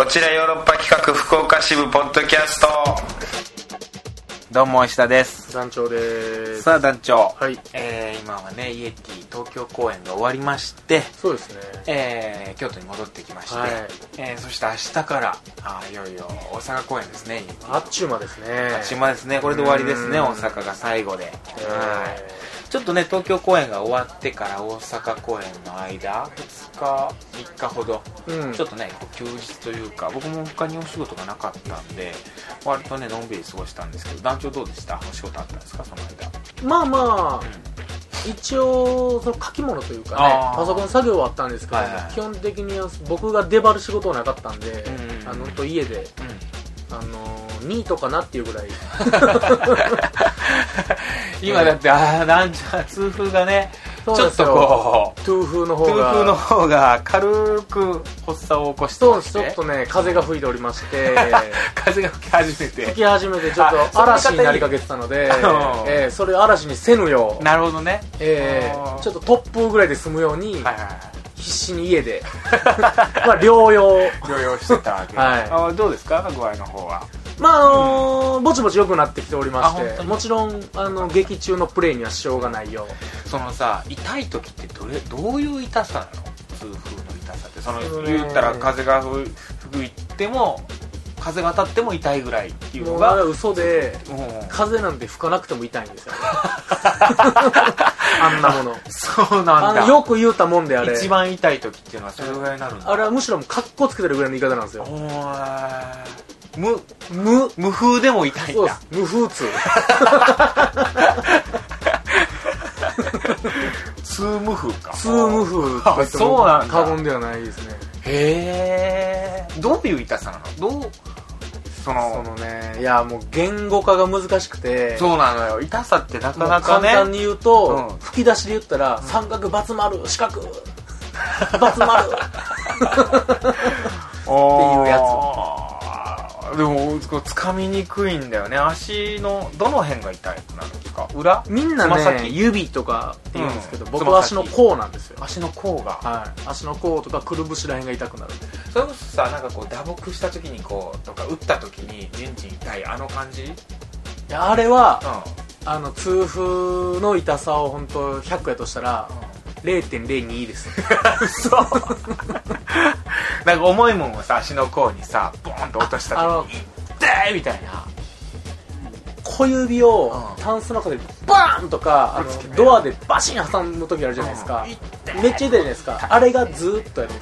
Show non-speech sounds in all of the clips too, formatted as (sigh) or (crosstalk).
こちらヨーロッパ企画福岡支部ポッドキャスト。どうも石田です。団長です。さあ団長、はい。えー今はねイエティ東京公演が終わりまして、そうですね。えー京都に戻ってきまして、はい。えーそして明日からあーいよいよ大阪公演ですねあっちゅう間ですね。あっちまですね。これで終わりですねうん。大阪が最後で、えー。はいちょっとね東京公演が終わってから大阪公演の間2日3日ほどうん。ちょっとね休日というか僕も他にお仕事がなかったんで割とねのんびり過ごしたんですけど団長どうでした？お仕事あったんですか？その間。まあまあ一応その書き物というかねあー。パソコン作業はあったんですけど、はいはい。基本的には僕が出張る仕事はなかったんで、うんあのほんと家でうん、あのニートかなっていうぐらい。(laughs) 今だってああ団長痛風がねちょっとこう。トゥー風の方が。痛風の方が軽く発作を起こしてそうですちょっとね風が吹いておりまして。(laughs) 風が吹き始めて。吹き始めてちょっあと嵐になりかけてたので、うんえーそれを嵐にせぬよう、なるほどね。えあー。ーちょっと突風ぐらいで済むように、はいはいはい。必死に家で。(laughs) まあ療養。療養してたわけ。はい。あどうですか？具合の方はまああのーぼちぼち良くなってきておりましてもちろんあの劇中のプレイには支障がないよそのさ痛い時ってどれどういう痛さなの？痛風の痛さって。その言ったら風が吹吹いても風が当たっても痛いぐらいっていうものがう嘘でうん。風なんて吹かなくても痛いんですよ。(laughs) あんなもの。そうなんだ。よく言うたもんであれ。一番痛い時っていうのはそれぐらいになるんだ。あれはむしろもうカッコつけてるぐらいの言い方なんですよ無無無風でも痛いんだ。無風痛。(laughs) 通無風か。通無風とか言ってもそうなんだ。過言ではないですね。へえどういう痛さなの？どうそのそのねいやもう言語化が難しくて。そうなのよ。痛さってなかなかね。簡単に言うと、うん。吹き出しで言ったら、三角バツ丸四角丸。(laughs) っていうやつでもこう掴みにくいんだよね。足のどの辺が痛くなるんですか。裏？みんなね指とかって言うんですけど、うん。僕は足の甲なんですよ。足の甲が。はい。足の甲とかくるぶしらへんが痛くなるそれこそさなんかこう打撲した時にこうとか打った時にじんじん痛いあの感じ？あれはあの痛風の痛さを本当100やとしたら0.02です。嘘。なんか重いもんをさ足の甲にさボーンと落とした時に痛いみたいな。小指をうん。タンスの中でバーンとかあのドアでバシン挟む時あるじゃないですか。めっちゃ痛いじゃないですか。あれがずーっとやる。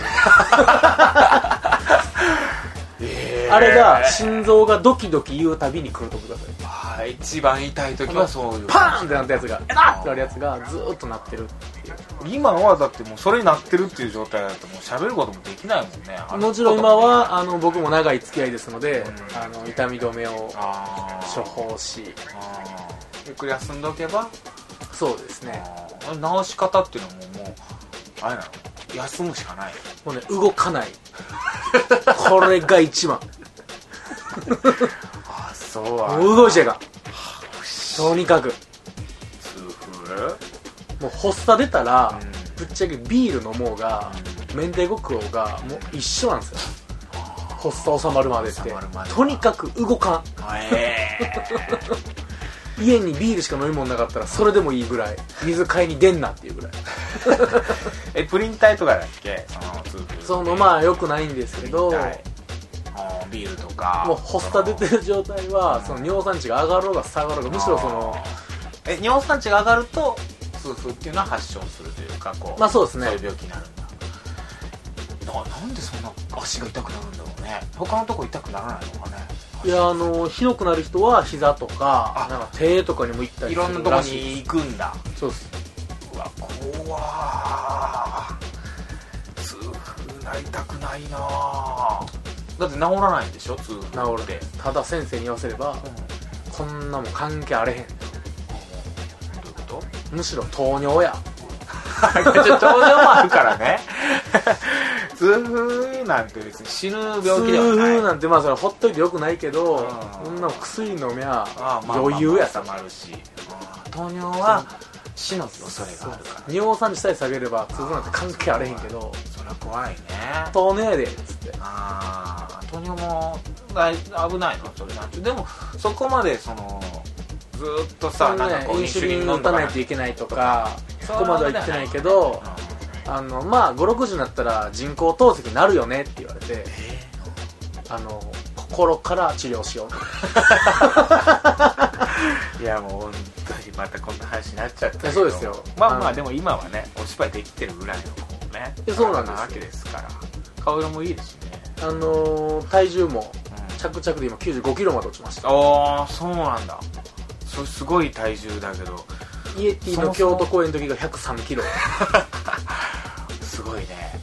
えあれが心臓がドキドキ言うたびに来るとください一番痛い時はそういう。パーンってなったやつがエラッってなるやつがずーっとなってる今はだってもうそれになってるっていう状態だともう喋ることもできないもんね。もちろん今はあの僕も長い付き合いですので、うん。あの痛み止めを処方し。ゆっくり休んどけば。そうですね。治し方っていうのももうあれなの？休むしかない。もうね動かない。これが一番。(laughs) あそう。動いちゃいかん。とにかく。痛風？もう発作出たら、うん。ぶっちゃけビール飲もうが、明太子食おうがもう一緒なんですよ。発作収まるまでって。とにかく動かん。ええ。家にビールしか飲み物なかったらそれでもいいぐらい。水買いに出んなっていうぐらい。(laughs) えプリン体とかだっけ？そのまあ良くないんですけどビールとか。もう発作出てる状態はその尿酸値が上がろうが下がろうがむしろそのえ尿酸値が上がると痛風っていうのは発症するというかこうまあそうですね。そういう病気になるんだ。ななんでそんな足が痛くなるんだろうね。他のとこ痛くならないのかね。いやあのひどくなる人は膝とかあなんか手とかにも行ったりすいろんなとこに行くんだ。そうです。うわ怖ー。痛風なりたくないなあだって治らないんでしょ痛風治るでただ先生に言わせればうん。どこんなもん関係あれへんむしろ糖尿や。ちょっと症状もあるからね。痛風なんて別に死ぬ病気ではない。痛風なんてまあそれほっといてよくないけどうん。そんな薬飲みゃ余裕やさまあるし糖尿は死の恐れがあるから。尿酸値さえ下げれば痛風なんて関係あれへんけど。それは怖いね。糖尿やでっつって。ああ糖糖尿も危ないの？それなんちゅうでもそこまでそのずーっとさ、なんかインシュリンたないといけないとかそこまでは言ってないけどあのまあ560になったら人工透析になるよねって言われてあの心から治療しようと。(laughs) いやもう本当にまたこんな話になっちゃったそうですよ。まあまあでも今はねお芝居できてるぐらいのこうねそうなんですよ。わけですから。顔色もいいですしね、あの体重もうん。着々で今9 5キロまで落ちました。ああそうなんだすごい体重だけど。イエティの京都公演の時が103キロ。(laughs) すごいね。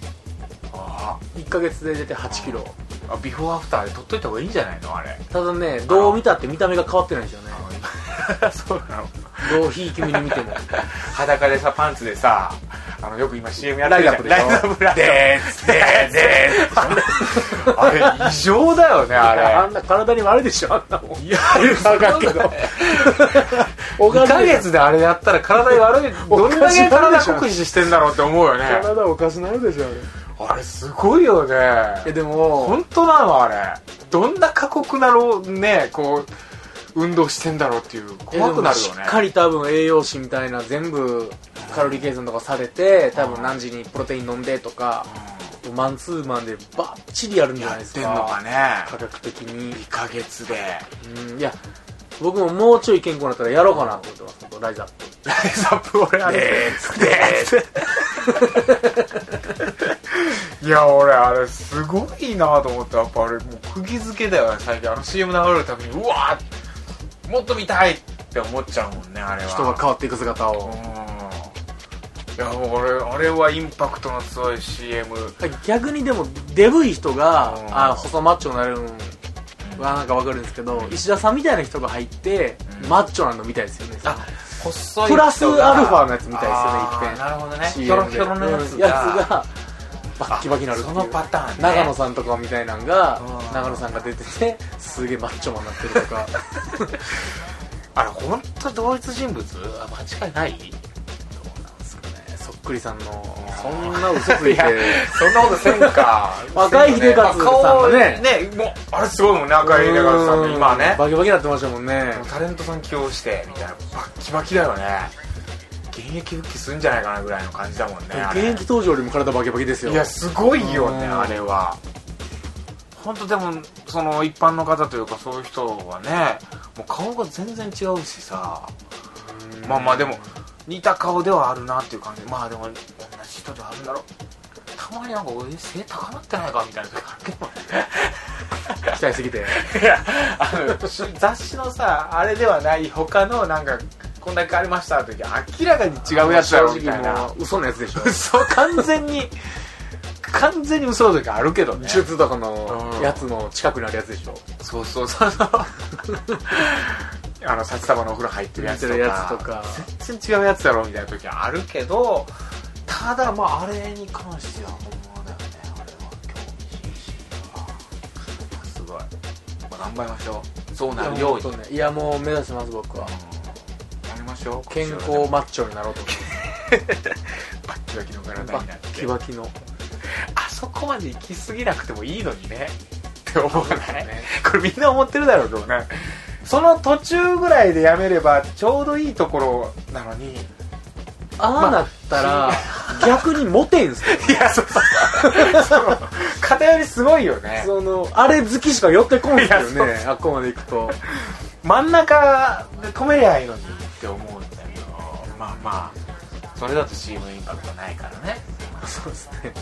あ1ヶ月で出て8キロ。ーあビフォーアフターで撮っといた方がいいんじゃないの？あれ。ただねどう見たって見た目が変わってないんですよね。あ (laughs) そうなの。どうひいき目に見ても。裸でさパンツでさあのよく今 CM やってるじゃん。ライザップでしょ？でーすで。ーすでーすあれ異常だよねあれ。あんな体に悪いでしょあんなもん。いや分かんけど2ヶ月であれやったら体に悪いどんだけ体酷使してんだろうって思うよね。体おかしなるでしょあれ。あれすごいよね。えでも本当なのあれ。どんな過酷なろうねこう運動してんだろうっていう怖くなるよね。しっかり多分栄養士みたいな全部カロリー計算とかされて多分何時にプロテイン飲んでとかマンツーマンでバッチリやるんじゃないやってですかんのかね。科学的に。2ヶ月で。うんいや僕ももうちょい健康になったらやろうかなと思ってます本当ライザップ。ライザップ俺あれ。でーすでいや俺あれすごいなと思ってやっぱあれもう釘付けだよね最近。あの CM 流れるたびにうわーもっと見たいって思っちゃうもんねあれは。人が変わっていく姿を。うん。いやもう俺あれはインパクトの強い CM 逆にでもデブい人がうん。あ細マッチョになれるのはなんかわかるんですけど石田さんみたいな人が入ってうん。マッチョなのみたいですよねあ細いプラスアルファのやつみたいですよねあー一遍。なるほどね。CM ヒョロヒョロのやつがバッキバキになるそのパターンね。長野さんとかみたいなんがうん。長野さんが出ててすげえマッチョマンになってるとか。(laughs) あれ本当同一人物あ間違いない？どうなんですかね。そっくりさんの。そんな嘘ついて。そんなことせんか。(laughs) 赤井秀和さんがね。顔ね。もうあれすごいもんね赤井秀和さんの今はねバキバキになってましたもんね。タレントさん起用してみたいな。バッキバキだよね現役復帰するんじゃないかなぐらいの感じだもんね現役登場よりも体バキバキですよ。いやすごいよねうん。あれは。本当でもその一般の方というかそういう人はねもう顔が全然違うしさ。まあまあでも似た顔ではあるなっていう感じ。まあでも同じ人ではあるんだろう。たまになんか俺背高まってないかみたいな時あるけどね。(laughs) 期待すぎて。いやあのし雑誌のさあれではない他のなんかこんだけ変わりましたって時明らかに違うやつだろみたいな。嘘のやつでしょ。嘘完全に完全に嘘の時あるけどね。手術とかうのんやつの近くにあるやつでしょ。そうそうそうそう。(laughs) あの札束のお風呂入ってるやつとか。全然違うやつだろみたいな時あるけどただまああれに関しては本物だよねあれは興味津々だすごい、まあ、頑張りましょう。そうなるように、いや,、ね、いやもう目指してます僕は。うん健康マッチョになろうと思 (laughs) バッキバキの体になって。ッキバキの。あそこまで行き過ぎなくてもいいのにね。って思わない、ね。これみんな思ってるだろうけどね。その途中ぐらいでやめればちょうどいいところなのに。いああなったら逆にモテんすよ (laughs) やそうそう。そう。偏りすごいよね。そのあれ好きしか寄ってこんすよね。あっこまで行くと。真ん中で止めりゃいいのにって思うんだけどまあまあそれだと CM インパクトないからね。(laughs) そうですね。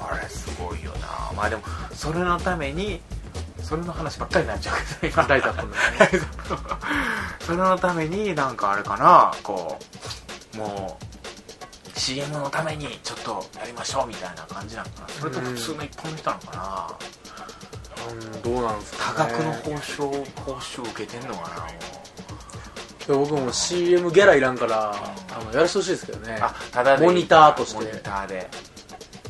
あれすごいよな。まあでもそれのためにそれの話ばっかりになっちゃうけど今。ライザップの (laughs) それのためになんかあれかな。こうもう CM のためにちょっとやりましょうみたいな感じなのかな。それとも普通の一般の人なのかな。うん。どうなんです多か、ね、額の報酬報酬受けてんのかなもで僕も CM ギャラいらんからあのやらせてほしいですけどね。うあただモニターとして。モニターで。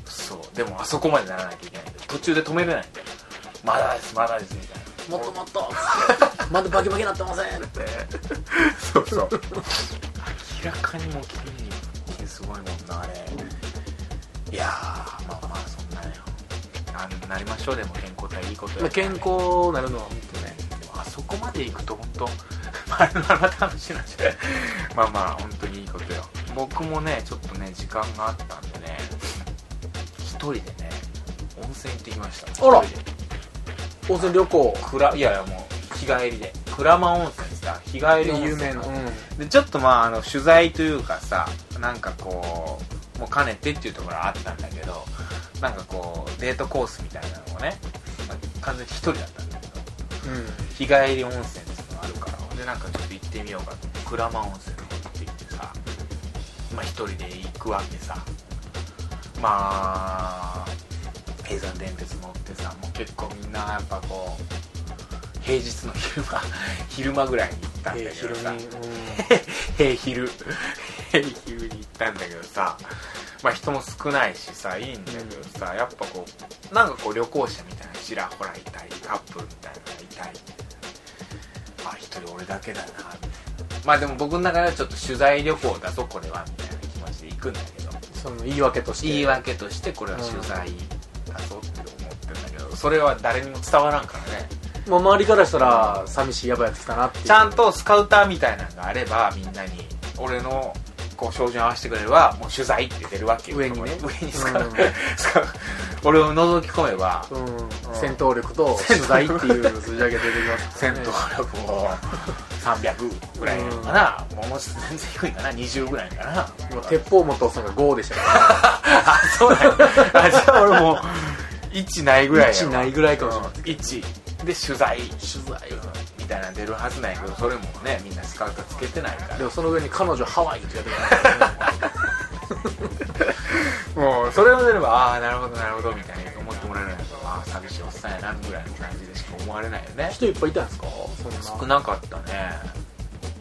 そう。でもあそこまでならなきゃいけない途中で止めれないんで。まだですまだですみたいな。もっともっと。(laughs) まだバキバキなってません。っ (laughs) てそうそう。明らかにもう筋肉すごいもんなあれ。いやーまあまあそんなよ。ななりましょうでも。健康ことはいいことやまあ健康なるのは本当ね。あそこまで行くと本当まあまた話になっちゃうまあまあ本当にいいことよ。僕もねちょっとね時間があったんでね一人でね温泉行ってきました。あら。温泉旅行。くらいやいやもう日帰りで。鞍馬温泉さ日帰り有名な。うん。でちょっとまああの取材というかさなんかこうもう兼ねてっていうところはあったんだけどなんかこうデートコースみたいなのをね、まあ完全に一人だったんだけど日帰り温泉でなんかちょっと行ってみようかと。鞍馬温泉の方行ってきてさまあ一人で行くわけさ。まあ平山電鉄乗ってさもう結構みんなやっぱこう平日の昼間 (laughs) 昼間ぐらいに行ったんだえけどさ、平昼。平昼に行ったんだけどさ。まあ人も少ないしさいいんだけどさ、やっぱこうなんかこう旅行者みたいなちらほらいたりカップルみたいなのがいたりあ一人俺だけだなみたいな。まあでも僕の中ではちょっと取材旅行だぞこれはみたいな気持ちで行くんだけど。その言い訳として。言い訳としてこれは取材だぞって思ってるんだけどそれは誰にも伝わらんからね。まあ周りからしたら寂しいやばいやつ来たなってちゃんとスカウターみたいなのがあればみんなに俺のこう照準合わせてくれればもう取材って出るわけよ。上にね。上にスカウ、うん。(laughs) スカウ俺を覗き込めばうん。戦闘力と取材っていう数字だけ出てきます。戦闘力も300ぐらいかな、もうもう全然低いかな。20ぐらいかな。もう鉄砲元さんが5でしたか (laughs) あそうだよ。あじゃあ俺もう1ないぐらいら1ないぐらいかもしれない。1で取材。取材。みたいなの出るはずなんやけどそれもねみんなスカウターつけてないから。でもその上に彼女ハワイってやってた (laughs) もうそれを出ればああなるほどなるほどみたい。に思ってもらえるんやけどああ寂しいおっさんやなぐらいの感じでしか思われないよね人いっぱいいたんですか少なかったね。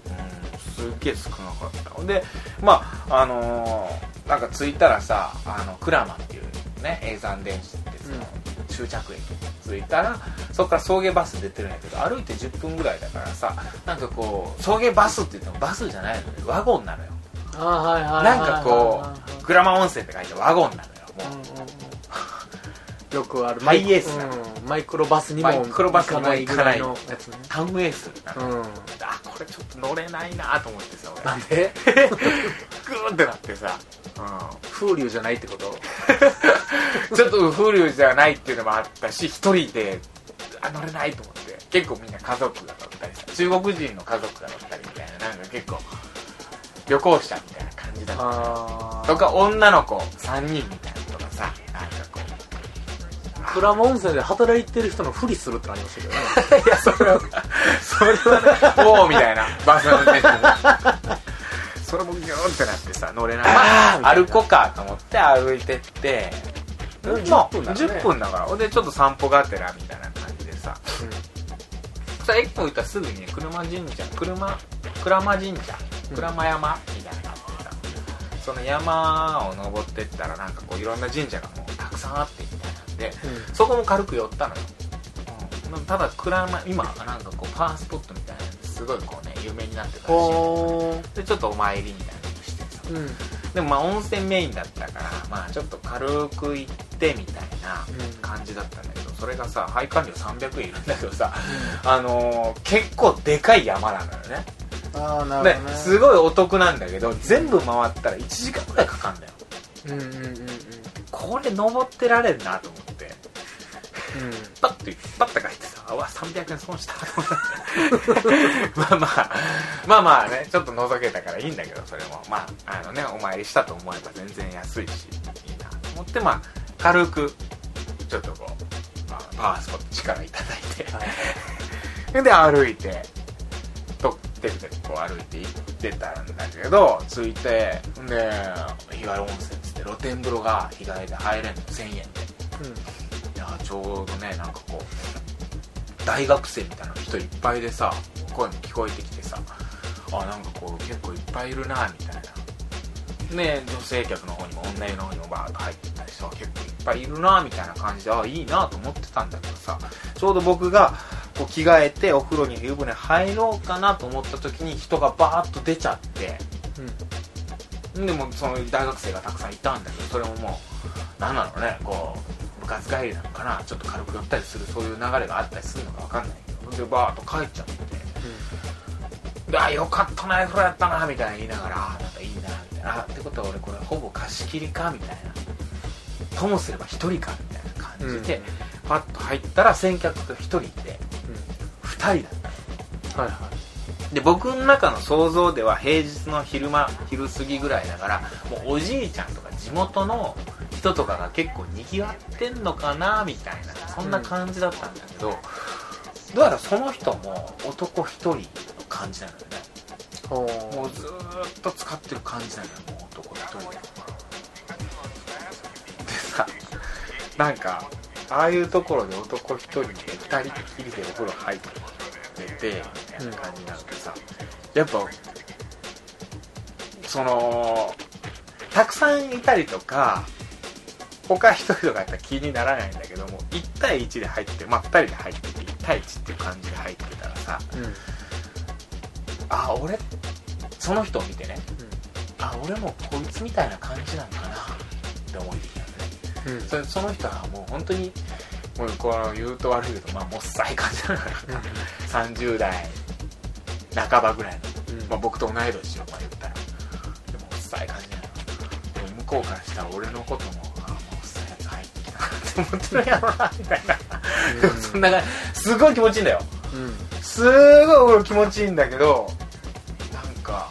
うんすっげえ少なかったでまああのーなんか着いたらさあのクラマっていうね永山電鉄の終着駅に着いたらそこから送迎バス出てるんやけど歩いて10分ぐらいだからさなんかこう送迎バスって言ってもバスじゃないのねワゴンなのよ。ああはいはいはい。なんかこう鞍馬温泉って書いてワゴンなのよもう。うんうんうん。よくある。ハイエースなうん。マイクロバスにもマイクロバスにも行かない。ぐらのやつね。タウンエースな。の、うん。あこれちょっと乗れないなと思ってさ。俺なんで？(laughs) グーンってなってさ、風流じゃないってこと？うん、ちょっと風流じゃないっていうのもあったし一人であ乗れないと思って。結構みんな家族が乗ったりさ中国人の家族が乗ったりみたいな。なんか結構旅行者みたいな感じだった。あとか女の子3人みたいなのとかさなんかこう。鞍馬温泉で働いてる人のふりするってなりましたけどね。(laughs) いや、それは、それはね、(laughs) もうみたいな、バスの運転手も。それもギューンってなってさ、乗れない。歩こうかと思って歩いてって、うんまあ10分だね。10分だから。ほんで、ちょっと散歩がてらみたいな感じでさ、さ、駅も行ったらすぐにね、車神社、車、鞍馬神社、鞍馬山みたいなのがあってさ、その山を登ってったらなんかこういろんな神社がもうたくさんあってみたいなんで、うん。そこも軽く寄ったのよ、うん、ただ鞍馬今なんかこうパワースポットみたいなすごいこうね有名になってたらしでちょっとお参りみたいなのしてさーうん。でもまあ温泉メインだったからまあちょっと軽く行ってみたいな感じだったんだけどそれがさ配管料300円いるんだけどさあのー結構でかい山なのよねああなるほどね。ですごいお得なんだけど全部回ったら1時間くらいかかんだよ。うんうんうんうん。これ登ってられるなと思って。うん。パッとパッと書いてさうわ300円損したと思って。(laughs) まあまあまあまあねちょっと覗けたからいいんだけどそれも。まああのねお参りしたと思えば全然安いしいいなと思ってまあ軽くちょっとこう、まあ、パワースポット力いただいて。はい。(laughs) で歩いて。とテクテクこう歩いて行ってたんだけど着いてで日帰り温泉っつって露天風呂が日帰りで入れんの1000円で。いやちょうどねなんかこう大学生みたいな人いっぱいでさ声も聞こえてきてさあなんかこう結構いっぱいいるなみたいな。ね女性客の方にも女湯の方にもバーッと入ってたりさ結構いっぱいいるなみたいな感じであいいなと思ってたんだけどさちょうど僕がこう着替えてお風呂に湯船入ろうかなと思った時に人がバーッと出ちゃって。うん。でもその大学生がたくさんいたんだけどそれももう何なのねこう活帰りなのかなちょっと軽く寄ったりするそういう流れがあったりするのか分かんないけどでバーッと帰っちゃって。であよかったなエフロやったなみたいな言いながらあなんかいいなみたいな。あってことは俺これほぼ貸し切りかみたいな。ともすれば1人かみたいな感じで、パッと入ったら先客が1人いて2人だ。ったはい。で僕の中の想像では平日の昼間昼過ぎぐらいだからもうおじいちゃんとか地元の人とかが結構にぎわってんのかなみたいなそんな感じだったんだけど、どうやらその人も男一人の感じなのよね。ほもうずっと使ってる感じなのよもう男一人ででさなんかああいうところで男一人で二人きりでお風呂入っててみたいな感じになるとさ、やっぱそのたくさんいたりとか他一人とかやったら気にならないんだけども1対1で入ってまあ2人で入ってて1対1っていう感じで入ってたらさううん。あ俺その人を見てねあ俺もこいつみたいな感じなんかなって思いてきたんだね。うん。その人はもう本当にもうこの言うと悪いけどまあもっさい感じなのよ30代半ばぐらいの、うん。まあ、僕と同い年よまあ言ったら。でもおっさい感じなの。でも向こうからしたら俺のこともあもうおっさいやつ入ってきたなって思ってるやろなみたいな、うん。(laughs) そんな感じ。すごい気持ちいいんだよ。うん。すごい俺気持ちいいんだけどなんか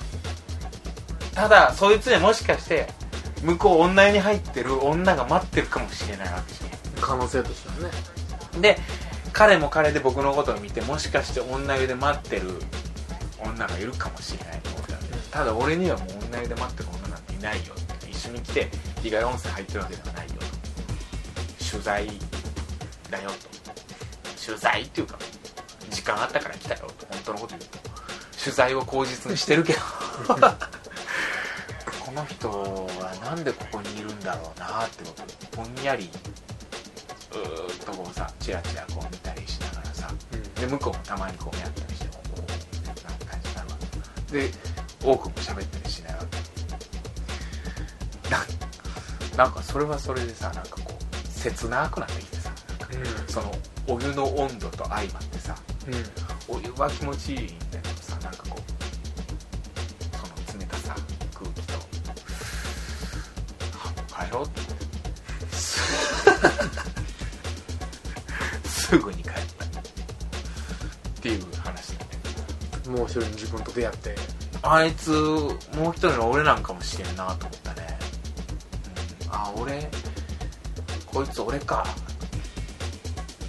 ただそいつでもしかして向こう女湯に入ってる女が待ってるかもしれないわけ可能性としてはね。んで彼も彼で僕のことを見てもしかして女湯で待ってる女がいるかもしれないと思ってたんでただ俺にはもう女湯で待ってる女なんていないよ。一緒に来て日帰り温泉入ってるわけではないよと。取材だよと。取材っていうか時間あったから来たよと。本当のこと言うと。取材を口実にしてるけど。(laughs) この人はなんでここにいるんだろうなってことぼんやりうーっとこうさチラチラこう見たりしながらさで向こうもたまにこう目合ったりしてもこうなんか感じになるわけで多くも喋ったりしないわけ。ななんかそれはそれでさなんかこう切なくなってきてさなんかそのお湯の温度と相まってさうん。お湯は気持ちいいもう一人の自分と出会って。あいつもう一人の俺なんかもしれんなと思ったね、うん、あ俺こいつ俺か。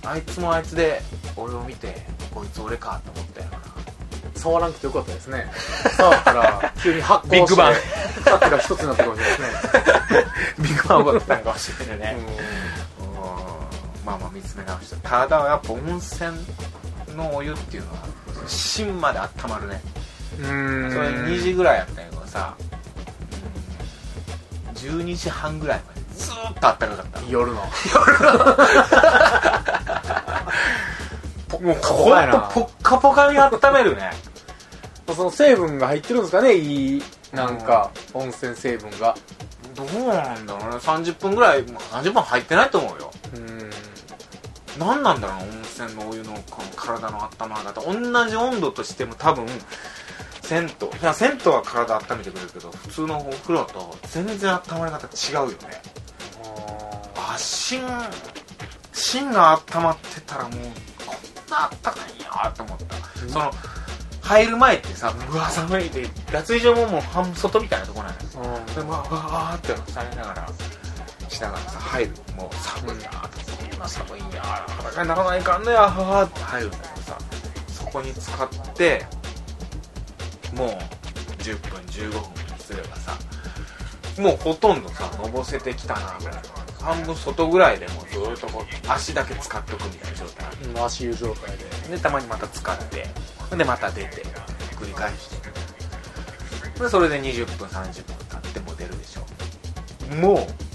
あいつもあいつで俺を見てこいつ俺かと思ったよな。触らなくてよかったですね。触ったら急に発光してビッグバン。さっきが一つになったかもしれないですね。(laughs) ビッグバン起こったんかもしれないね、うん。まあまあ見つめ直した。ただやっぱ温泉のお湯っていうのは芯まで温まるね。うん。それ2時ぐらいやったんやけどさ、うん、12時半ぐらいまでずーっとあったかかった。夜の。もうカポカやな。ほんとポッカポカに温めるね。その成分が入ってるんですかね？いいなんか温泉成分が。どうなんだろうね。30分ぐらいまあ30分入ってないと思うよ。うん。何なんだろう泉のお湯のこの体の温まり方。同じ温度としても多分銭湯。いや銭湯は体温めてくれるけど普通のお風呂と全然温まり方違うよね。あ芯芯が温まってたらもうこんなあったかいんやと思った、うん。その入る前ってさうわ寒いって脱衣所ももう半外みたいなとこなのよ。でまあわーってされながらしながらさ入るもう寒いなーってこんな寒いんや裸にならないかんねやはーって入るんだけどさそこに使ってもう10分15分すればさもうほとんどさのぼせてきたなぐらい半分外ぐらいでもうずっとこう足だけ使っとくみたいな状態もう足湯状態ででたまにまた使ってでまた出て繰り返してでそれで20分30分経っても出るでしょもう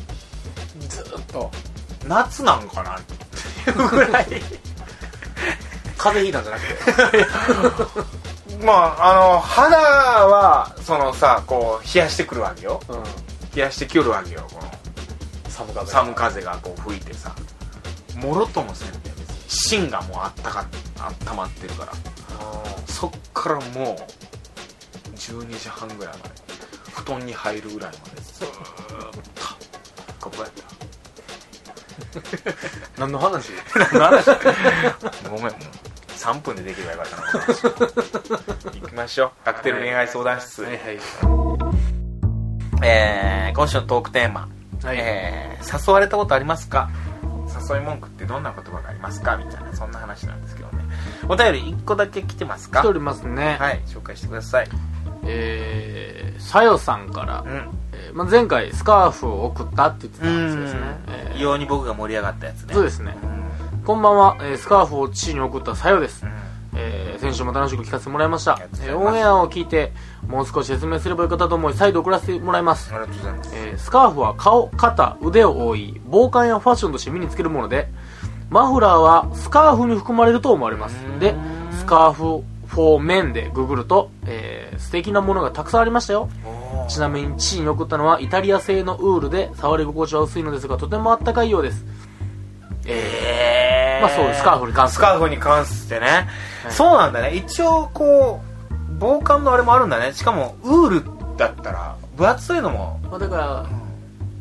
夏なんかなっていうぐらい。(laughs) 風邪ひいたんじゃなくて。まああの肌はそのさこう冷やしてくるわけよ。うん。冷やしてきよるわけよこの。寒風寒風がこう吹いてさ。もろともせんで芯がもうあったかあったまってるから。そっからもう12時半ぐらいまで布団に入るぐらいまでずーっと。ここやった (laughs) 何の話？何の話？(laughs) ごめんもう3分でできればよかったな行きましょう。カクテル恋愛相談室、はい。はいえー今週のトークテーマ、はい。えー誘われたことありますか？誘い文句ってどんな言葉がありますか？みたいなそんな話なんですけどね。お便り1個だけ来てますか？来ておりますね。はい紹介してください。えー、さよさんから。う、んえーまあ、前回スカーフを送ったって言ってたんですね、えー異様に僕が盛り上がったやつね。そうですね。うん。こんばんは、えースカーフを父に送ったさよです。う、ん。えー先週も楽しく聞かせてもらいました。えーオンエアを聞いてもう少し説明すればよかったと思い再度送らせてもらいます。ありがとうございます。えースカーフは顔、肩、腕を覆い、防寒やファッションとして身につけるもので、マフラーはスカーフに含まれると思われます。で、スカーフフォーメンでググると、えー素敵なものがたくさんありましたよ。ちなみに父に送ったのはイタリア製のウールで触り心地は薄いのですがとてもあったかいようです。ええー、まあそうです、スカーフに関する。スカーフに関してね、はい。そうなんだね。一応こう防寒のあれもあるんだね。しかもウールだったら分厚いのも。まあだから、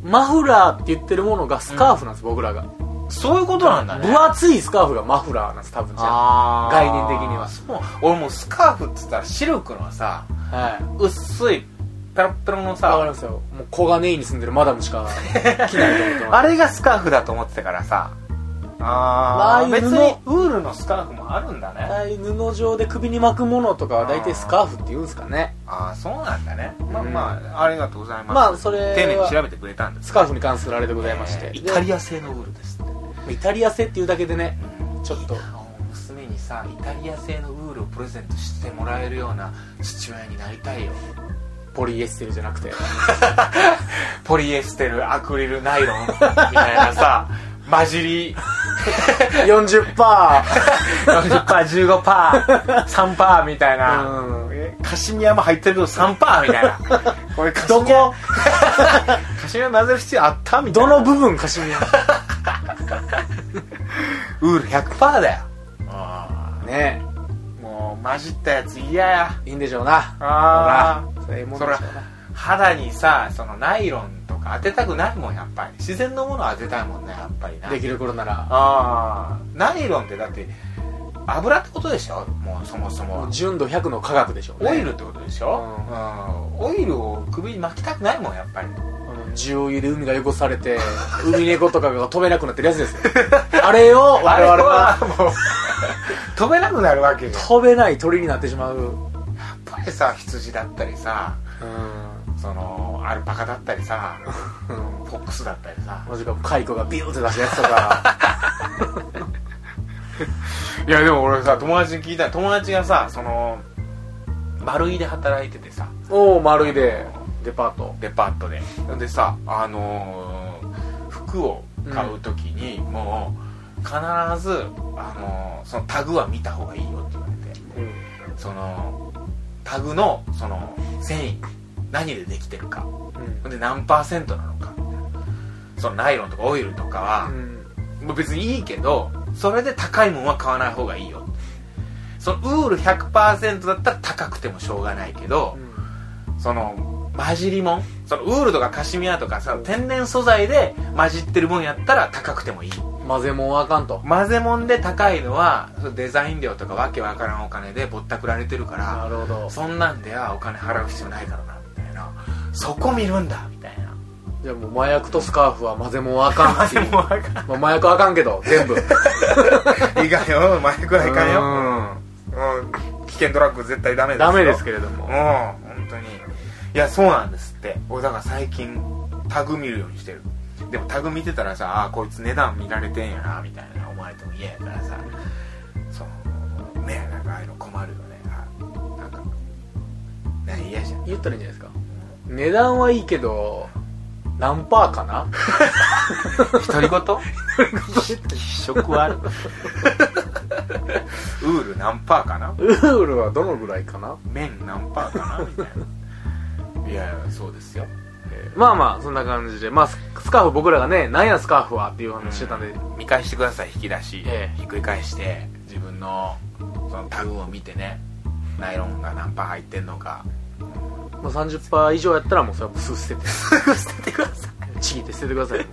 マフラーって言ってるものがスカーフなんです、僕らが。そういうことなんだね。分厚いスカーフがマフラーなんです、多分じゃあ。概念的には。そう。俺もうスカーフっつったらシルクのさはい。薄いペロッペロのわかりさますよ。もう小金井に住んでるマダムしか着ないと思ってます。(laughs) あれがスカーフだと思ってたからさああ別にウールのスカーフもあるんだねああいう布状で首に巻くものとかは大体スカーフって言うんですかね。ああそうなんだねまあうんまあありがとうございますまあそれは丁寧に調べてくれたんですスカーフに関するあれでございまして。イタリア製のウールですってでイタリア製っていうだけでね、ちょっと。娘にさイタリア製のウールをプレゼントしてもらえるような父親になりたいよポリエステルじゃなくて。(laughs) ポリエステルアクリルナイロンみたいなさ混じり。(laughs) 40%! 40%15%3% (laughs) みたいな、うん。えカシミヤも入ってるけど3%みたいな。これカシどミヤ。こ？カシミヤ混ぜる必要あった？みたいどなの部分かしみや。ウール100%だよ。あね。ーもう混じったやつ嫌や。いいんでしょうな。あほらそういうもんでしょうな。肌にさそのナイロンとか当てたくないもんやっぱり。自然のものを当てたいもんねやっぱりな。できる頃なら。ああナイロンってだって油ってことでしょ？もうそもそも純度100の科学でしょうね。オイルってことでしょ、うん、オイルを首に巻きたくないもんやっぱり重油で海が汚されて、海猫とかが飛べなくなってるやつですよ。あれを (laughs) 我々はもう飛べなくなるわけじゃんやっ飛べない鳥になってしまう。ぱりさ羊だったりさうん。そのアルパカだったりさうんフォックスだったりさマジか、カイコがビューって出したやつとか。(laughs) いやでも俺さ友達に聞いた友達がさその丸井で働いててさおお、丸いで、デパート。デパートで。でさあのー服を買う時に、もう必ず、あのーそのタグは見た方がいいよって言われて。そのタグのその繊維何でできてるか。うん。で何パーセントなのか。みたいなそのナイロンとかオイルとかは、うん。もう別にいいけどそれで高いもんは買わない方がいいよ。そのウール100%だったら高くてもしょうがないけど、その混じりもんそのウールとかカシミヤとかさ天然素材で混じってるもんやったら高くてもいい。混ぜもんはあかんと。混ぜもんで高いのはそのデザイン料とかわけわからんお金でぼったくられてるかならるほど。そんなんではお金払う必要ないからなみたいな。そこ見るんだみたいな。じゃあもう麻薬とスカーフは混ぜもんはあかん。(laughs) まあ麻薬はあかんけど、全部。(laughs) いかんよ麻薬はいかんよ。うん。うん。危険ドラッグ絶対ダメですよ。ダメですけれども。うん。本当にいやそうなんですって。俺だから最近タグ見るようにしてる。でもタグ見てたらさあーこいつ値段見られてんやなみたいな思われても嫌やからさ。そのねなんかああいうの困るよね。あなんか。ね嫌じゃん言ったらいいんじゃないですか。値段はいいけど、何パーかな？独り言気色はある。(laughs) ウール何パーかな？ウールはどのぐらいかな？麺何パーかな？みたいないやそうですよ。まあまあ、そんな感じで、まあ、ススカーフ僕らがね何やスカーフはっていう話してたんで、見返してください引き出し、ええ。ひっくり返して自分のそのタグを見てねナイロンが何パー入ってんのか。もう30%以上やったらもうそれはもうすぐ捨てて。捨ててくださちぎって捨ててください。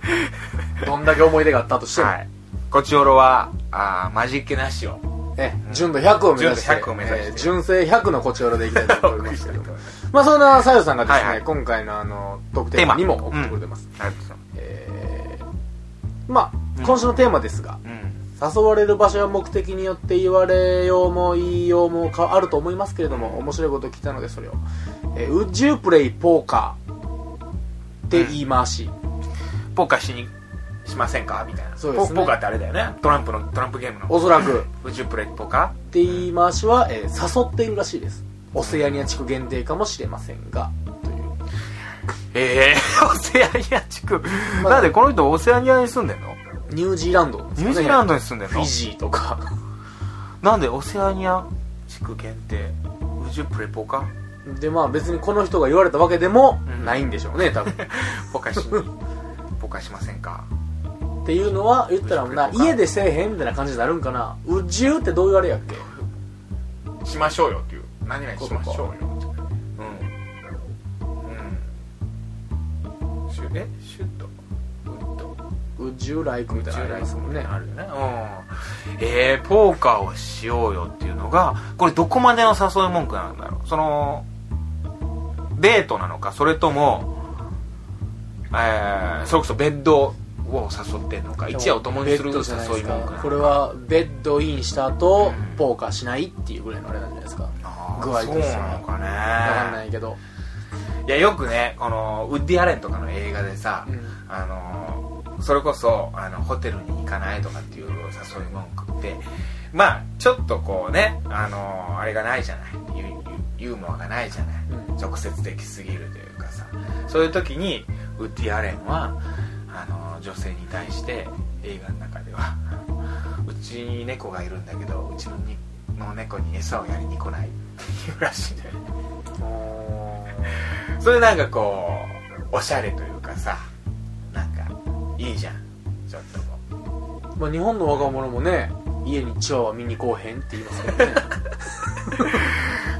どんだけ思い出があったとしても、はい。こちおろはあーマジックなしを。え純度100を目指して。純度100を目指して。えー純正100のこちおろでいきたいと思いますけど (laughs) まあそんなさよさんがですね、はいはい。今回のあの特典にも送ってくれてます、ありがとうございますえーまあ、うん。今週のテーマですがうん。誘われる場所や目的によって言われようも言いようもかあると思いますけれども面白いこと聞いたのでそれを「えー、Would you play poker?」って言い回し、ポーカーしにしませんか？みたいな。そうですね。ポポーカーってあれだよね。トランプのトランプゲームの。おそらく。宇宙プレイポーカって言い回しは、えー誘っているらしいですオセアニア地区限定かもしれませんが。というーええー、(laughs) オセアニア地区、まあなんでこの人オセアニアに住んでんの？ニュージーランドね。ニュージーランドに住んでんの？フィジーとか。なんでオセアニア地区限定？宇宙プレイポーカ？ーでまあ別にこの人が言われたわけでもうん。ないんでしょうね多分。ポーカーしに。ポーカーしませんか？っていうのは言ったらな家でせえへんみたいな感じになるんかな「うじゅう」ってどう言われやっけ？しましょうよ何々しましょうようん。うん。シュえシュッとウッド「うじゅうライク」みたいなありますもん。ねるよねうん。えー、ポーカーをしようよっていうのがこれどこまでの誘い文句なん。だろうそのデートなのかそれともえー、それこそベッドを誘ってん。のか一夜を共にする誘い文句これはベッドインした後、うん。ポーカーしないっていうぐらいのあれなん。じゃないですか具合としては。そうなのかね。分かんないけど、いやよくねこのウッディ・アレンとかの映画でさ、うん。あのそれこそあのホテルに行かないとかっていう誘い文句ってまあちょっとこうねあのあれがないじゃない。ユーモアがないじゃない、うん。直接的すぎるというかさ。そういう時にウッディ・アレンはあの女性に対して映画の中では (laughs) うちに猫がいるんだけどうちのにの猫に餌をやりに来ないらしいんだよねそれなんかこうおしゃれというかさなんかいいじゃん。ちょっとこまあ、日本の若者もね家にチワワ見に来おへんって言いますけどね。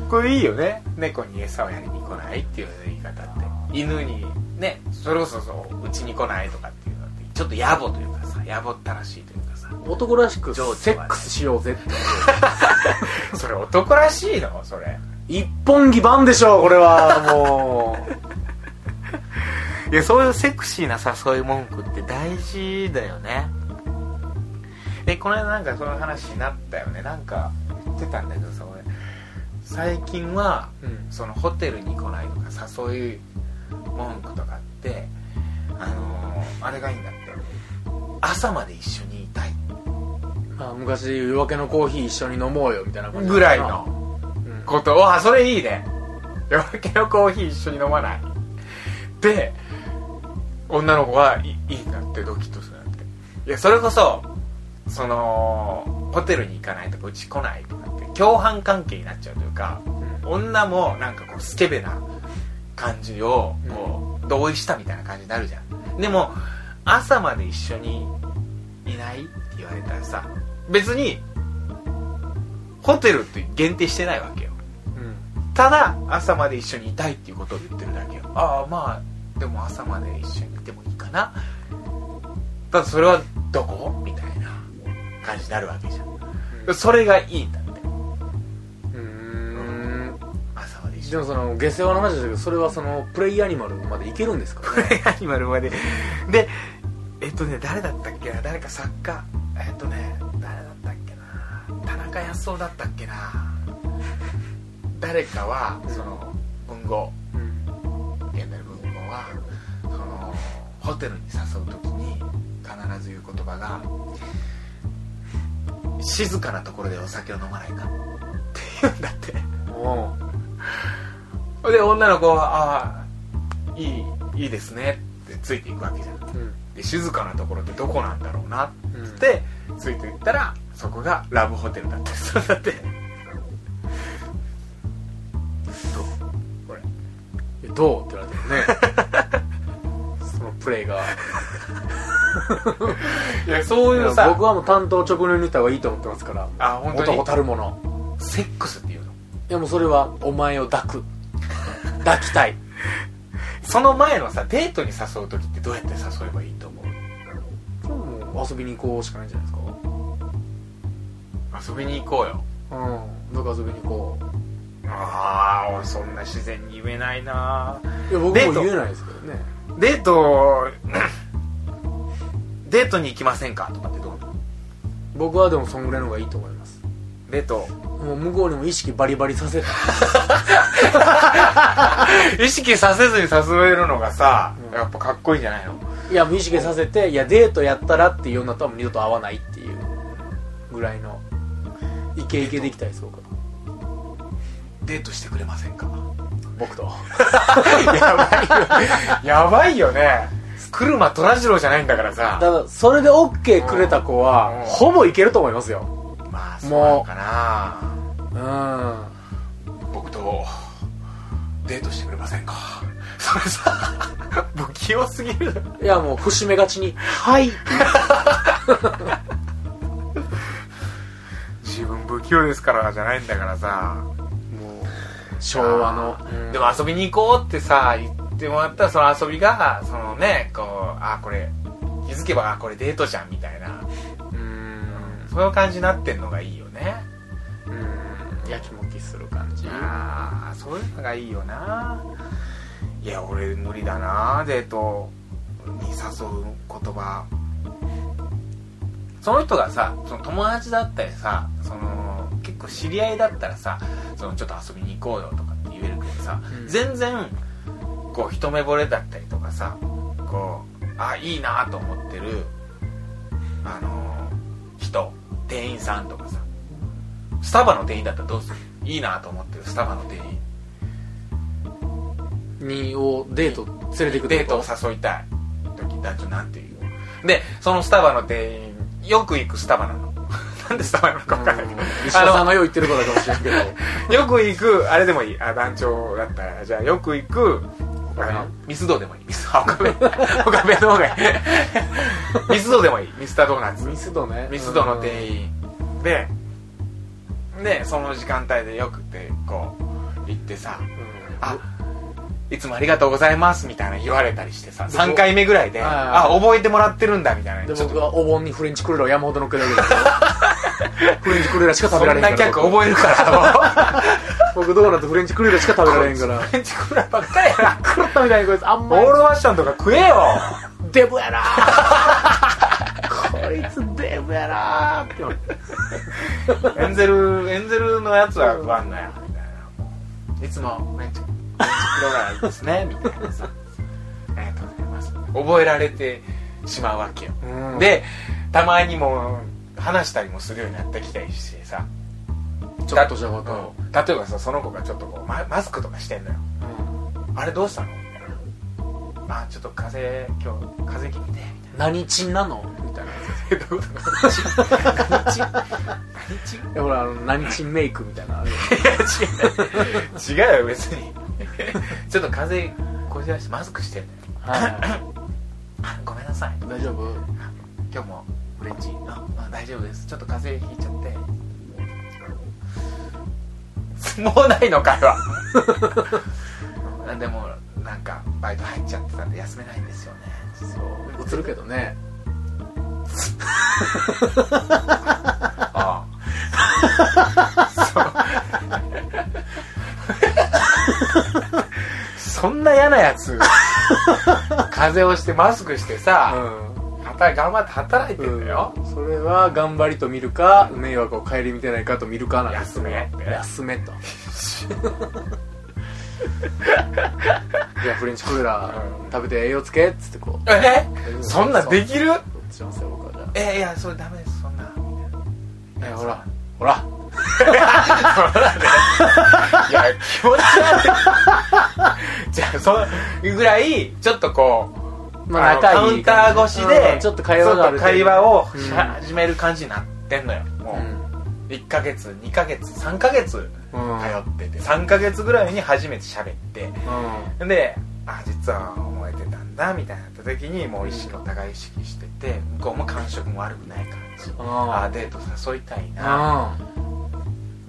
う (laughs) これいいよね。猫に餌をやりに来ないっていう言い方って。犬にねそれこそそううちに来ないとかっていうのってちょっと野暮というかさ野暮ったらしいというか。さ男らしくセックスしようぜ。っ (laughs) てそれ男らしいの？それ。一本木番でしょうこれはも (laughs) いやそういうセクシーな誘い文句って大事だよね。えこの間なんかその話になったよね。なんか言ってたんだけどさ俺最近はう、うん、そのホテルに来ないとか誘い文句とかってあのーあれがいいんだって。朝まで一緒にあ、昔夜明けのコーヒー一緒に飲もうよみたいな感じぐらいのうん。ことをあそれいいね。夜明けのコーヒー一緒に飲まない。で女の子はいいいなってドキッとするなって。いやそれこそそのホテルに行かないとかうち来ないとかって共犯関係になっちゃうというか女もなんかこうスケベな感じをこう同意したみたいな感じになるじゃん。でも朝まで一緒にいないって言われたらさ別にホテルって限定してないわけよ。うんただ朝まで一緒にいたいっていうことを言ってるだけよ。ああまあでも朝まで一緒にいてもいいかな。ただそれはどこ？みたいな感じになるわけじゃん。それがいいんだって。うーん。朝まで一緒でもその下世話の話ですけどそれはそのプレイアニマルまでいけるんですか？(laughs) ねにアニマルまで。でえっとね誰だったっけな？誰か作家。えっとねな田中康夫だったっけな。誰かはその文豪。うん。現代の文豪はそのホテルに誘う時に必ず言う言葉が「静かなところでお酒を飲まないか」って言うんだって。おう。で女の子は「ああいいいいですね」ってついていくわけじゃん。うん。で静かなところってどこなんだろうなっうん。つってついていったらそこがラブホテルだったりす。るんだって。どう？これ。えどう？って言われてもね。(laughs) そのプレイが。(laughs) いやそういうさ僕はもう担当直入に言った方がいいと思ってますから。あ本当に？男たるもの。セックスっていうの？いやもうそれはお前を抱く。(laughs) 抱きたい。その前のさデートに誘う時ってどうやって誘えばいいと思う遊びに行こうしかないんじゃないですか？遊びに行こうよ。うん。どっか遊びに行こああ俺そんな自然に言えないな。ういや僕もデート。言えないですけどね。デート (coughs) デートに行きませんかとかってどう？僕はでもそんぐらいの方がいいと思います。デート。もう向こうにも意識バリバリさせた (laughs) 意識させずに誘えるのがさ、うん。やっぱかっこいいんじゃないの？いやもう意識させていやデートやったらっていうのとはもう二度と会わないっていうぐらいのイケイケでいきたいです僕はデートしてくれませんか？僕と。(laughs) やばいよ。やばいよね。車虎次郎じゃないんだからさ。だからそれで OK くれた子はうん。ほぼいけると思いますよ。まあそうかな。う。ん。僕とデートしてくれませんか？それさ不器用すぎる。いやもう節目がちに「はい」自 (laughs) 分不ですからじゃないんだからさもう昭和の。でも遊びに行こうってさ言ってもらったらその遊びがそのねこうあこれ気づけばあこれデートじゃんみたいな。うん。そういう感じになってんのがいいよね。うん。やきもきする感じ。ああそういうのがいいよな。いや俺無理だなデートに誘う言葉。その人がさその友達だったりさその知り合いだったらさそのちょっと遊びに行こうよとかって言えるけどさ、うん。全然こう一目惚れだったりとかさこうあいいなと思ってるあの人店員さんとかさスタバの店員だったらどうする？いいなと思ってるスタバの店員。にをデート連れてくデートを誘いたい時だとなんて言う？でそのスタバの店員よく行くスタバなのなんでスタバなのか分かんない。けど石田さんがよう言ってることかもしれんけどよく行くあれでもいい。あ団長だったら。じゃあよく行くあのミスドでもいい。ミスあ岡部。(laughs) 岡部の方がいい。ミスドでもいい。ミスタードーナツ。ミスドね。ミスドの店員。ででその時間帯でよくってこう行ってさあいつもありがとうございますみたいな言われたりしてさで3回目ぐらいでああ覚えてもらってるんだみたいな。で僕はお盆にフレンチクルーラーを山ほどのっけるわけどフレンチクルーラーしか食べられへんから。そんな客覚えるから僕ドーナツフレンチクルーラーしか食べられへんから。フレンチクラばっかりやな。狂ったみたいにこいつあんオまり。ールファッションとか食えよ。デブやな。こいつデブやな。ってエンゼルエンゼルのやつは食わんのや。みたいないつもフレンチローラーですねみたいなさ。ありがとうございます。覚えられてしまうわけよ。うん。でたまにも話したりもするようになってきたりしてさ。ちょっとしたことうん。例えばさその子がちょっとこうママスクとかしてんのよ。あれどうしたの？あちょっと風邪今日風邪気味でみたい何チンなの？みたいな。などういうこと？(laughs) 何チン何チンいやほらあの何チンメイクみたいなのあ違うよ別に (laughs) ちょっと風邪こじらしてマスクしてんだよ。はい。あ (coughs) ごめんなさい。大丈夫？今日もフレンチあ。あ大丈夫です。ちょっと風邪ひいちゃって。(laughs) もうないの会話 (laughs) でもなんかバイト入っちゃってたんで休めないんですよね。そう。映るけどね。ああそそんな嫌なやつ (laughs) 風邪をしてマスクしてさ、働頑張って働いてんだよ、うん。それは頑張りと見るか迷惑を顧みてないかと見るかなんですよ。休め休めと。(laughs) じゃあフレンチクルーラーうん。食べて栄養つけっつってこう。えそんなんできる？えいやそれダメですそんな。あいやほら (laughs) いや気持ち悪い。じゃあそのぐらいちょっとこう、まああカウンター越しで、うんちょっと会話が会話をうんし始める感じになってんのよ。もう、1ヶ月2ヶ月3ヶ月うん通ってて3ヶ月ぐらいに初めて喋って。うん。であ実は思えてたんんだみたいになった時にもう意識お互い意識してて向こうも感触も悪くない感じあああデート誘いたいな。うん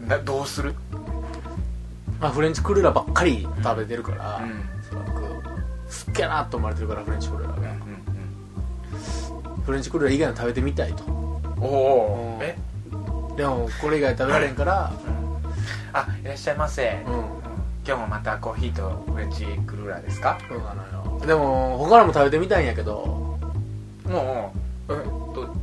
などうする？まあフレンチクルーラーばっかり食べてるから、うん。くすっげえなと思われてるからフレンチクルーラーが、フレンチクルーラー以外の食べてみたいと。おおうん。えでもこれ以外食べられんからあいらっしゃいませ。うん。今日もまたコーヒーとフレンチクルーラーですか？そうなのよ。でも他のも食べてみたいんやけど。もうえっと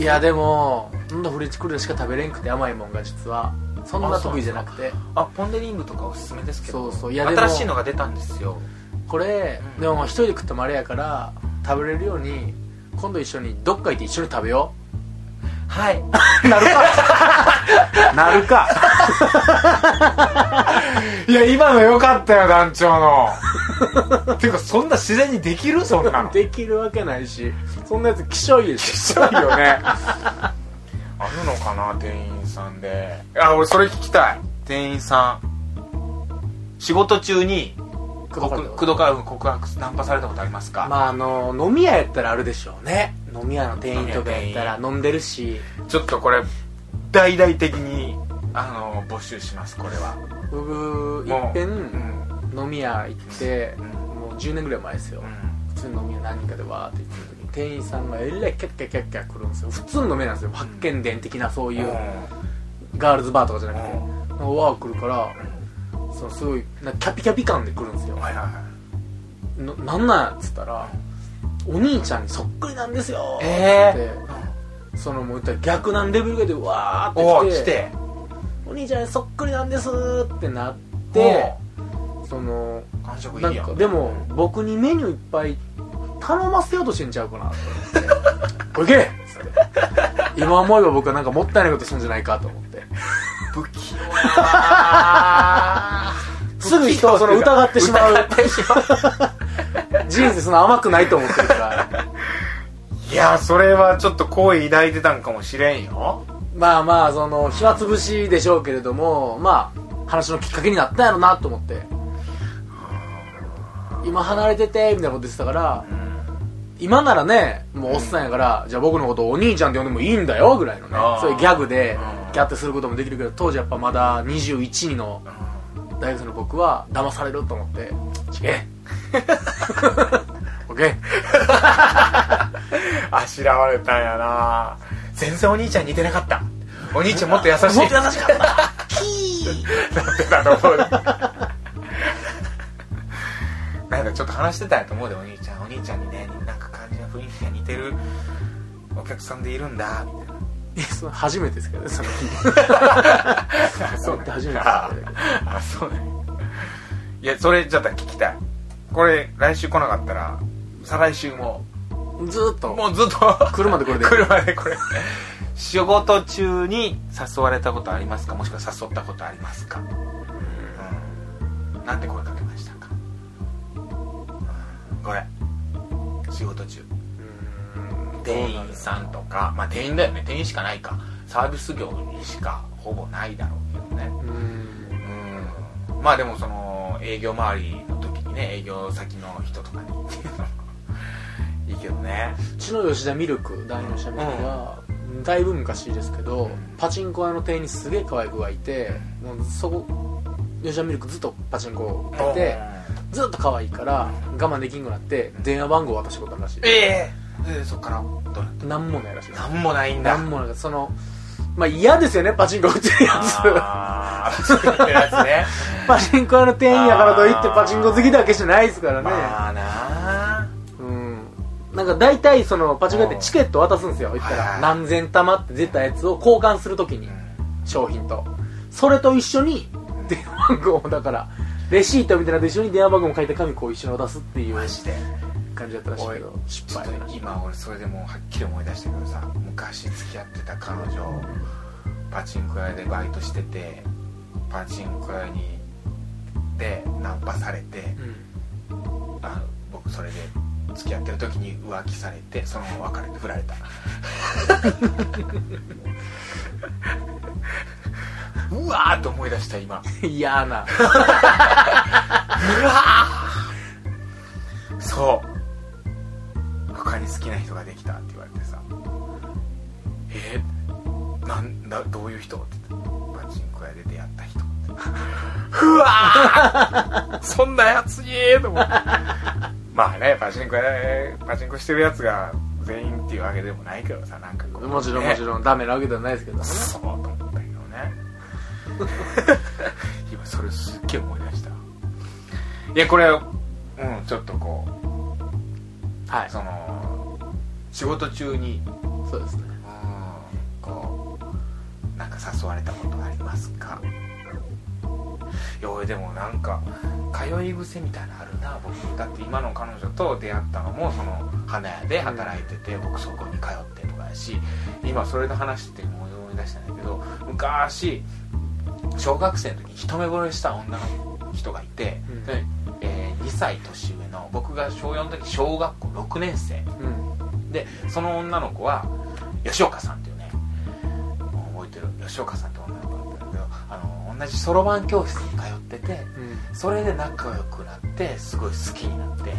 いやでもほんとフレンチクルしか食べれんくて甘いもんが実は。そんな得意じゃなくて。あポン・デ・リングとかおすすめですけど。そうそう。いやでも新しいのが出たんですよ。これ、うん。でも一人で食ってもあれやから食べれるように今度一緒にどっか行って一緒に食べよはい、う (laughs) なるか。(laughs) なるか。(laughs) いや今の良かったよ団長の。ていうかそんな自然にできる？そんなの。できるわけないしそんなやつきしょいでししょいよね。あるのかな店員さんで。あ俺それ聞きたい。店員さん。仕事中に口説か告白ナンパされたことありますか、まああの飲み屋やったらあるでしょうね。飲み屋の店員とかやったら飲んでるし。ちょっとこれ大々的にあの募集しますこれは。僕いっぺうん。ん飲み屋行ってうん。もう10年ぐらい前ですよ。うん。普通の飲み屋何人かでわーって行ってる時に店員さんがえらいキャッキャッキャッキャ来るんですよ。普通の飲み屋なんですよ。発見伝的なそういうガールズバーとかじゃなくて。わー来るからそのすごいなキャピキャピ感で来るんですよ。はいはいはい。ななんなんやっつったらお兄ちゃんにそっくりなんですよえってそのもう言ったら逆難レベルでわーって来てお兄ちゃんにそっくりなんですってなってその感触いないん。やんかでも僕にメニューいっぱい頼ませようとしてんちゃうかな。と思って「おいけ!」っつって。今思えば僕はなんかもったいないことしたんじゃないかと思って不器。(laughs) すぐ人をその疑ってしまう。人生そんな甘くないと思ってるから。(laughs) いやそれはちょっと好意抱いてたんかもしれんよ。まあまあその暇つぶしでしょうけれどもまあ話のきっかけになったんやろなと思って。今離れててみたいなこと言ってたから今ならねもうおっさんやから、じゃあ僕のことをお兄ちゃんって呼んでもいいんだよぐらいのね。そういうギャグでうん。ギャってすることもできるけど当時やっぱまだ21の大学生の僕は騙されると思って「ちげえ。(laughs) オッケー。(laughs) あしらわれたんやな。全然お兄ちゃん似てなかった。お兄ちゃんもっと優しい。もっと優しかった。(laughs) なってたと思う。なんかちょっと話してたんやと思うでお兄ちゃん。お兄ちゃんにねなんか雰囲気が似てるお客さんでいるんだ。みたいなその初めてですけどねその日。(laughs) そう初めてですああそうね。いやそれちょっと聞きたい。これ来週来なかったら再来週も。ずーっと。もうずっと。車でこれで。車でこれ。仕事中に誘われたことありますか？もしくは誘ったことありますか、うん、なんて声かけましたか、うん、これ仕事中店員さんとかまあ店員だよね。店員しかないか。サービス業にしか。ほぼないだろうけどね。うん。うん。まあでもその営業周りの時にね営業先の人とかにっていうのもいいけどね。うちの吉田ミルク大の吉田ミルクは、だいぶ昔ですけど、うん。パチンコ屋の店員にすげえ可愛い子がいて、もうそこ吉田ミルクずっとパチンコやっててずっと可愛いから我慢できんくなって電話番号渡したことあるらしい。ええでそっから。どうなっなんもないらしい。ですたなんもないんだ。なんもない。そのまあ嫌ですよねパチンコ打ってるやあー。作ってるやつね。つ (laughs) パチンコ屋の店員やからといってパチンコ好きだけじゃないですからね、まあな。あうん。なんか大体そのパチンコ屋ってチケット渡すんですよ。言ったら。はいはい何千玉って出たやつを交換するときに商品と。それと一緒に電話番号をだからレシートみたいなのと一緒に電話番号も書いた紙こう一緒に渡すっていう。マジで感じだったらしいけど。失敗今俺それでもうはっきり思い出したけどさ昔付き合ってた彼女パチンコ屋でバイトしててパチンコ屋にでナンパされてうん。あの僕それで付き合ってる時に浮気されてそのまま別れて振られた。(laughs) うわーっと思い出した今。嫌な。(laughs) そう他に好きな人ができたって言われてさ。え？ー、なんだどういう人？って言ってパチンコ屋で出会った人。うわー！そんなやつにーと思って。まあねパチンコ屋でパチンコしてるやつが全員っていうわけでもないけどさなんかこう、もちろんもちろん。ダメなわけではないですけどね。そうと思ったけどね。(laughs) 今それすっげえ思い出した。いやこれうんちょっとこうはい。その仕事中に。そうですね。うん。こうなんか誘われたことありますか？いや俺でもなんか通い癖みたいなのあるな僕。だって今の彼女と出会ったのもその花屋で働いてて、僕そこに通ってとかやし今それの話って思い出したんだけど昔小学生の時に一目惚れした女の人がいて、うん2歳年上の僕が小4の時小学校6年生。うん。でその女の子は吉岡さんっていうねもう覚えてる？吉岡さんって女の子だったんだけどあの同じそろばん教室に通っててうん。それで仲良くなってすごい好きになって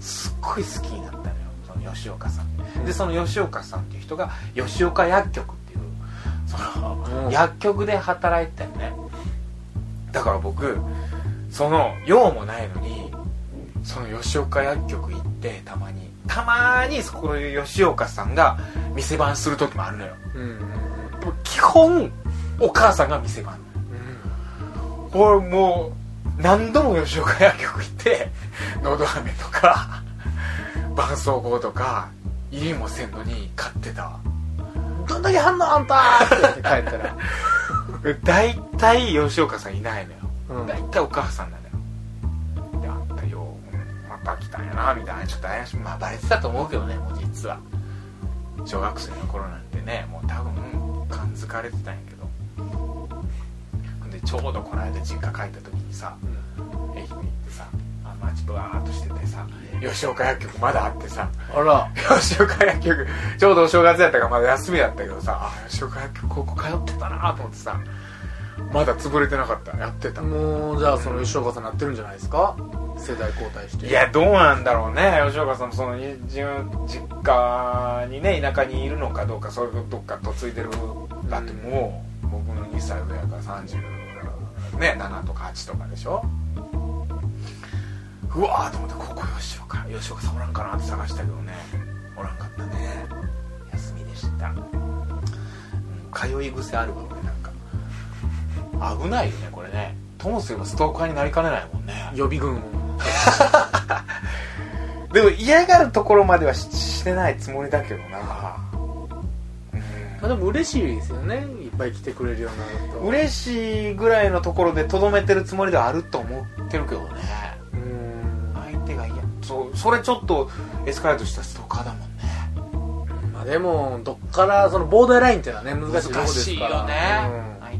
すっごい好きになったのよその吉岡さん。でその吉岡さんっていう人が吉岡薬局っていうそのうん。薬局で働いてたよね。だから僕その用もないのにその吉岡薬局行ってたまにたまにそこの吉岡さんが店番する時もあるのよ。うん基本お母さんが店番。俺もう何度も吉岡薬局行ってのど飴とか絆創膏とか入りもせんのに買ってたわ。どんだけ反応あんたーって帰ったら。(laughs) 大体吉岡さんいないのよ。うん。大体お母さんなのよであんたよ来たんやなみたいなちょっと怪しい。まあバレてたと思うけどねもう実は。小学生の頃なんてねもう多分感づかれてたんやけど。ほんでちょうどこの間実家帰った時にさ愛媛行ってさあ街ブワーっとしててさ吉岡薬局まだあってさあら。吉岡薬局ちょうどお正月やったからまだ休みだったけどさあ吉岡薬局ここ通ってたなと思ってさまだ潰れてなかった。やってた。もうじゃあその吉岡さんなってるんじゃないですか？世代交代して。いやどうなんだろうね。吉岡さんもそのい自分実家にね田舎にいるのかどうかそれをどっか嫁いでるだってもう、僕の2歳上やから30ね7とか8とかでしょ？うわーと思ってここ吉岡吉岡さんおらんかなって探したけどね。おらんかったね。休みでした、うん、通い癖あるわ俺危ないよねこれね。ともすればストーカーになりかねないもんね。予備軍を。(laughs) でも嫌がるところまではししてないつもりだけどな。うん。まあでも嬉しいですよね。いっぱい来てくれるようになると。嬉しいぐらいのところでとどめてるつもりではあると思ってるけどね。うん。相手が嫌。そうそれちょっとエスカレートしたストーカーだもんね。まあでもどっからそのボーダーラインっていうのはね難しいところですから。よね、相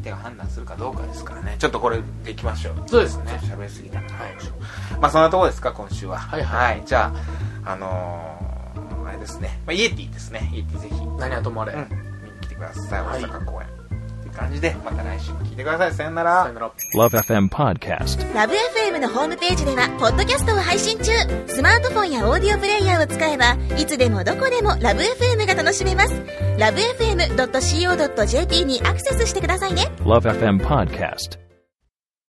手が判断するかどうかですからね。ちょっとこれでいきましょう。うんそうですね。喋りすぎた。な、はいまあそんなところですか今週は。はいはい。じゃああのー、あれですね、まあ、イエティですね。イエティぜひ。何はともあれ、うん、見に来てください、はい。大阪公演。っていう感じでまた来週も聞いてください。さよなさらよなら。Love FM Podcast. ラブ f m のホームページではポッドキャストを配信中。スマートフォンやオーディオプレイヤーを使えばいつでもどこでもラブ f m が楽しめます。ラブ FM.co.jp にアクセスしてくださいね。Love FM Podcast.